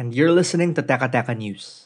and you're listening to Teka Teka News.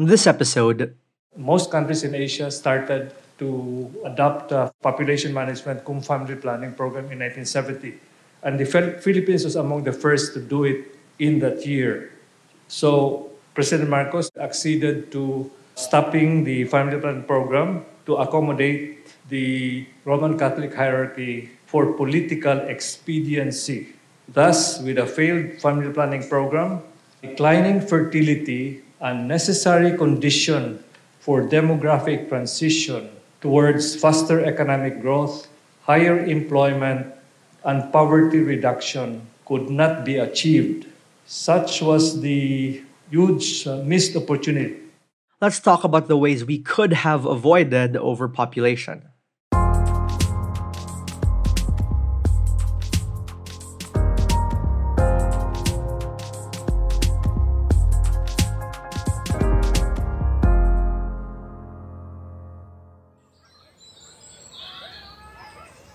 In this episode, most countries in Asia started to adopt a population management cum family planning program in 1970. And the Philippines was among the first to do it in that year. So President Marcos acceded to stopping the family planning program to accommodate the Roman Catholic hierarchy for political expediency. Thus, with a failed family planning program, declining fertility, and necessary condition for demographic transition towards faster economic growth, higher employment, and poverty reduction could not be achieved. Such was the huge uh, missed opportunity. let's talk about the ways we could have avoided overpopulation.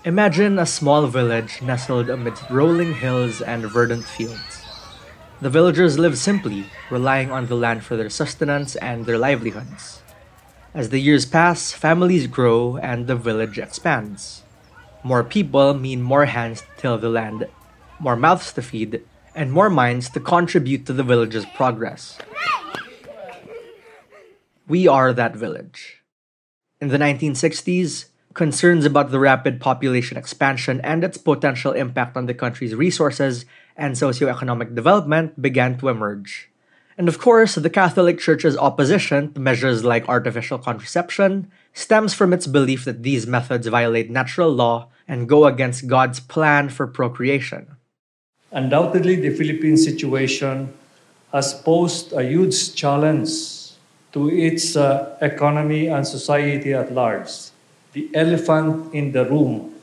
Imagine a small village nestled amidst rolling hills and verdant fields. The villagers live simply, relying on the land for their sustenance and their livelihoods. As the years pass, families grow and the village expands. More people mean more hands to till the land, more mouths to feed, and more minds to contribute to the village's progress. We are that village. In the 1960s, concerns about the rapid population expansion and its potential impact on the country's resources and socioeconomic development began to emerge. And of course, the Catholic Church's opposition to measures like artificial contraception stems from its belief that these methods violate natural law and go against God's plan for procreation. Undoubtedly, the Philippine situation has posed a huge challenge to its uh, economy and society at large. The elephant in the room.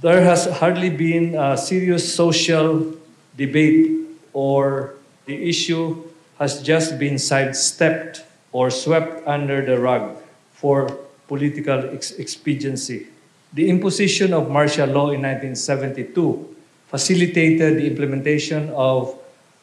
There has hardly been a serious social debate or the issue has just been sidestepped or swept under the rug for political ex- expediency. The imposition of martial law in 1972 facilitated the implementation of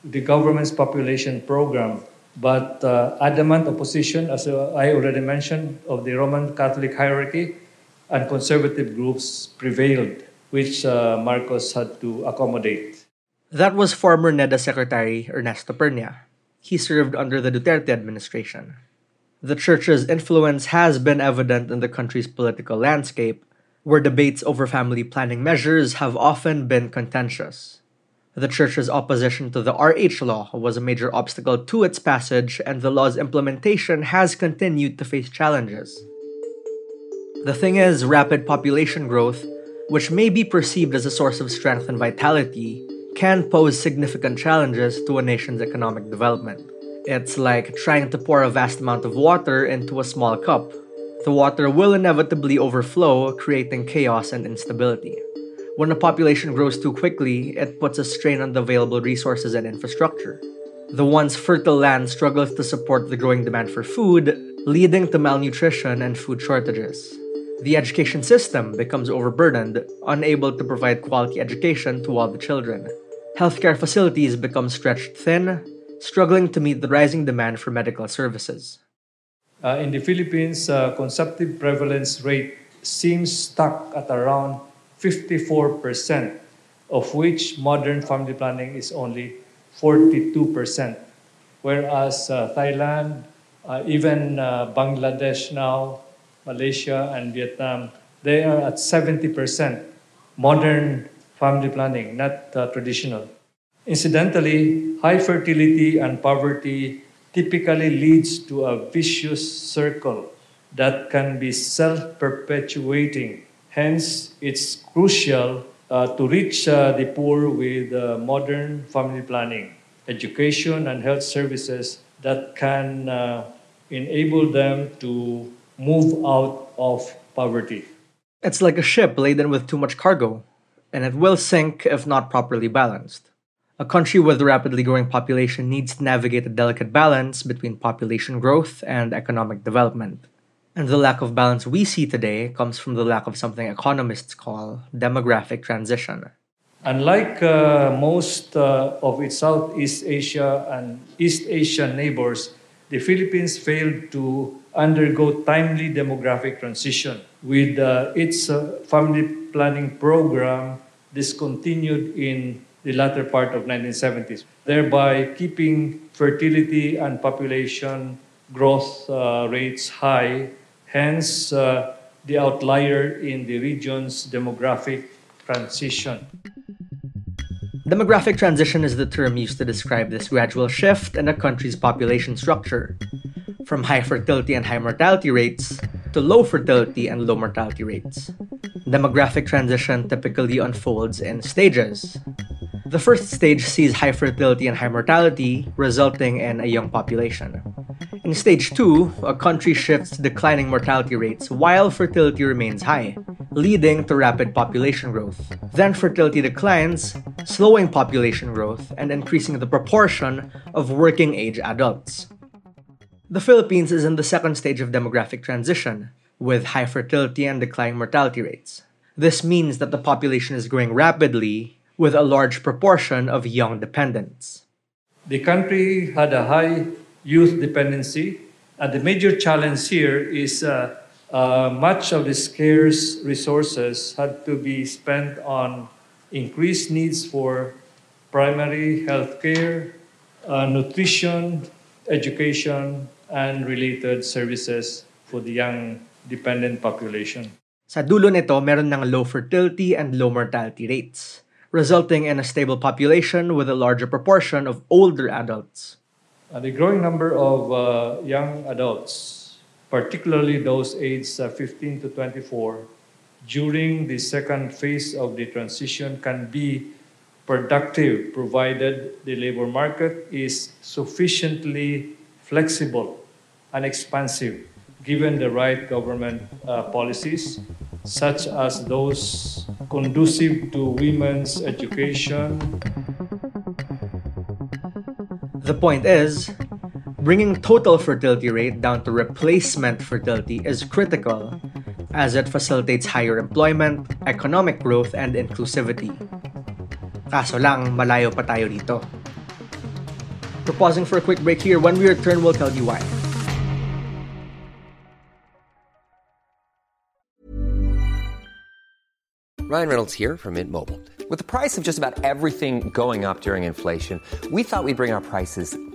the government's population program, but uh, adamant opposition, as I already mentioned, of the Roman Catholic hierarchy and conservative groups prevailed, which uh, Marcos had to accommodate. That was former NEDA Secretary Ernesto Pernia. He served under the Duterte administration. The church's influence has been evident in the country's political landscape, where debates over family planning measures have often been contentious. The church's opposition to the RH law was a major obstacle to its passage, and the law's implementation has continued to face challenges. The thing is, rapid population growth, which may be perceived as a source of strength and vitality, can pose significant challenges to a nation's economic development. It's like trying to pour a vast amount of water into a small cup. The water will inevitably overflow, creating chaos and instability. When a population grows too quickly, it puts a strain on the available resources and infrastructure. The once fertile land struggles to support the growing demand for food, leading to malnutrition and food shortages. The education system becomes overburdened, unable to provide quality education to all the children. Healthcare facilities become stretched thin, struggling to meet the rising demand for medical services. Uh, in the Philippines, uh, contraceptive prevalence rate seems stuck at around 54%, of which modern family planning is only 42%. whereas uh, Thailand, uh, even uh, Bangladesh now, Malaysia, and Vietnam, they are at 70% modern family planning, not uh, traditional. Incidentally, high fertility and poverty typically leads to a vicious circle that can be self-perpetuating. Hence, it's crucial uh, to reach uh, the poor with uh, modern family planning, education, and health services that can uh, enable them to move out of poverty. It's like a ship laden with too much cargo, and it will sink if not properly balanced. A country with a rapidly growing population needs to navigate a delicate balance between population growth and economic development. And the lack of balance we see today comes from the lack of something economists call demographic transition. Unlike uh, most uh, of its Southeast Asia and East Asian neighbors, the Philippines failed to undergo timely demographic transition, with uh, its uh, family planning program discontinued in the latter part of 1970s, thereby keeping fertility and population growth uh, rates high hence uh, the outlier in the region's demographic transition. Demographic transition is the term used to describe this gradual shift in a country's population structure, from high fertility and high mortality rates to low fertility and low mortality rates. Demographic transition typically unfolds in stages. The first stage sees high fertility and high mortality, resulting in a young population. In stage 2, a country shifts to declining mortality rates while fertility remains high, leading to rapid population growth. Then fertility declines, slowing population growth and increasing the proportion of working age adults. The Philippines is in the second stage of demographic transition, with high fertility and declining mortality rates. This means that the population is growing rapidly, with a large proportion of young dependents. The country had a high youth dependency. And the major challenge here is uh, uh, much of the scarce resources had to be spent on increased needs for primary health care, uh, nutrition, education, and related services for the young dependent population. Sa dulo nito, meron ng low fertility and low mortality rates, resulting in a stable population with a larger proportion of older adults. Uh, the growing number of uh, young adults, particularly those aged uh, 15 to 24, during the second phase of the transition can be productive provided the labor market is sufficiently flexible and expansive given the right government uh, policies such as those conducive to women's education. The point is, bringing total fertility rate down to replacement fertility is critical as it facilitates higher employment, economic growth, and inclusivity. Kaso lang, malayo pa tayo dito. We're pausing for a quick break here. When we return, we'll tell you why. Ryan Reynolds here from Mint Mobile. With the price of just about everything going up during inflation, we thought we'd bring our prices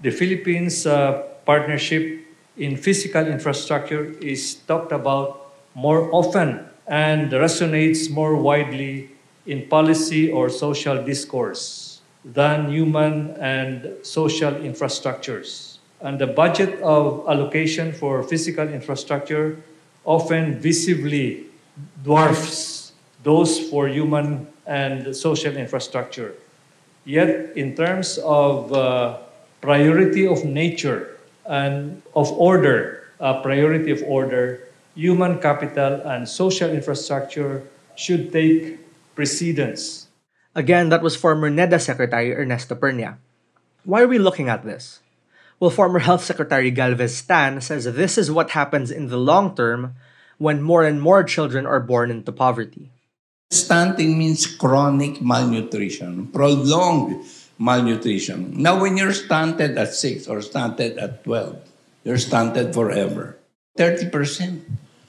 The Philippines' uh, partnership in physical infrastructure is talked about more often and resonates more widely in policy or social discourse than human and social infrastructures. And the budget of allocation for physical infrastructure often visibly dwarfs those for human and social infrastructure. Yet, in terms of uh, priority of nature and of order, uh, priority of order, human capital and social infrastructure should take precedence. Again, that was former NEDA Secretary Ernesto Pernia. Why are we looking at this? Well, former Health Secretary Galvez Tan says this is what happens in the long term when more and more children are born into poverty. Stunting means chronic malnutrition, prolonged malnutrition. Now, when you're stunted at 6 or stunted at 12, you're stunted forever. 30%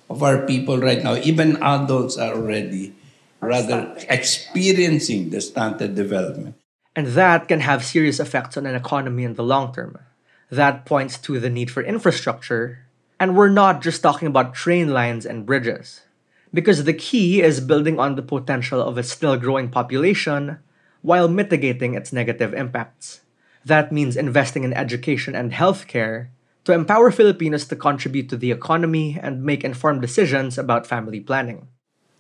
of our people right now, even adults, are already rather experiencing the stunted development. And that can have serious effects on an economy in the long term. That points to the need for infrastructure. And we're not just talking about train lines and bridges because the key is building on the potential of a still growing population while mitigating its negative impacts. That means investing in education and healthcare to empower Filipinos to contribute to the economy and make informed decisions about family planning.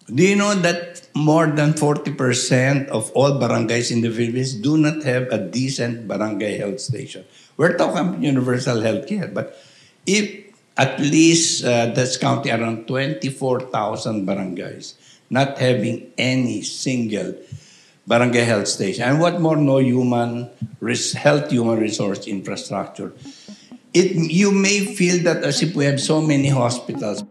Do you know that more than 40% of all barangays in the Philippines do not have a decent barangay health station? We're talking universal health care, but if at least uh, that's counting around 24,000 barangays not having any single barangay health station. And what more, no human health human resource infrastructure. It, you may feel that as if we have so many hospitals.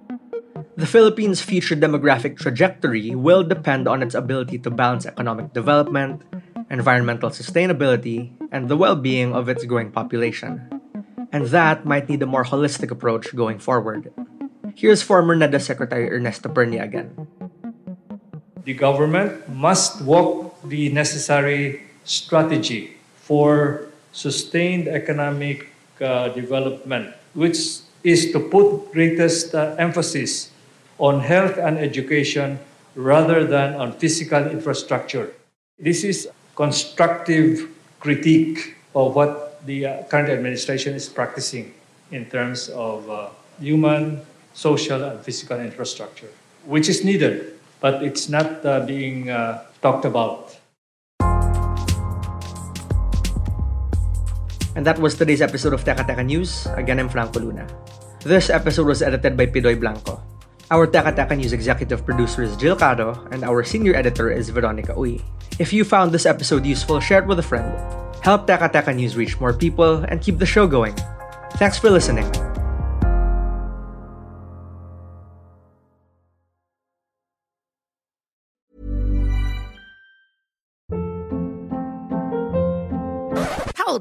The Philippines' future demographic trajectory will depend on its ability to balance economic development, environmental sustainability, and the well being of its growing population and that might need a more holistic approach going forward. Here's former NEDA Secretary Ernesto Pernia again. The government must walk the necessary strategy for sustained economic uh, development, which is to put greatest uh, emphasis on health and education rather than on physical infrastructure. This is constructive critique of what the uh, current administration is practicing in terms of uh, human, social, and physical infrastructure, which is needed, but it's not uh, being uh, talked about. And that was today's episode of Teka Teka News. Again, I'm Franco Luna. This episode was edited by Pidoy Blanco. Our Teka Teka News executive producer is Jill Cado, and our senior editor is Veronica Uy. If you found this episode useful, share it with a friend. help Teka Teka News reach more people, and keep the show going. Thanks for listening.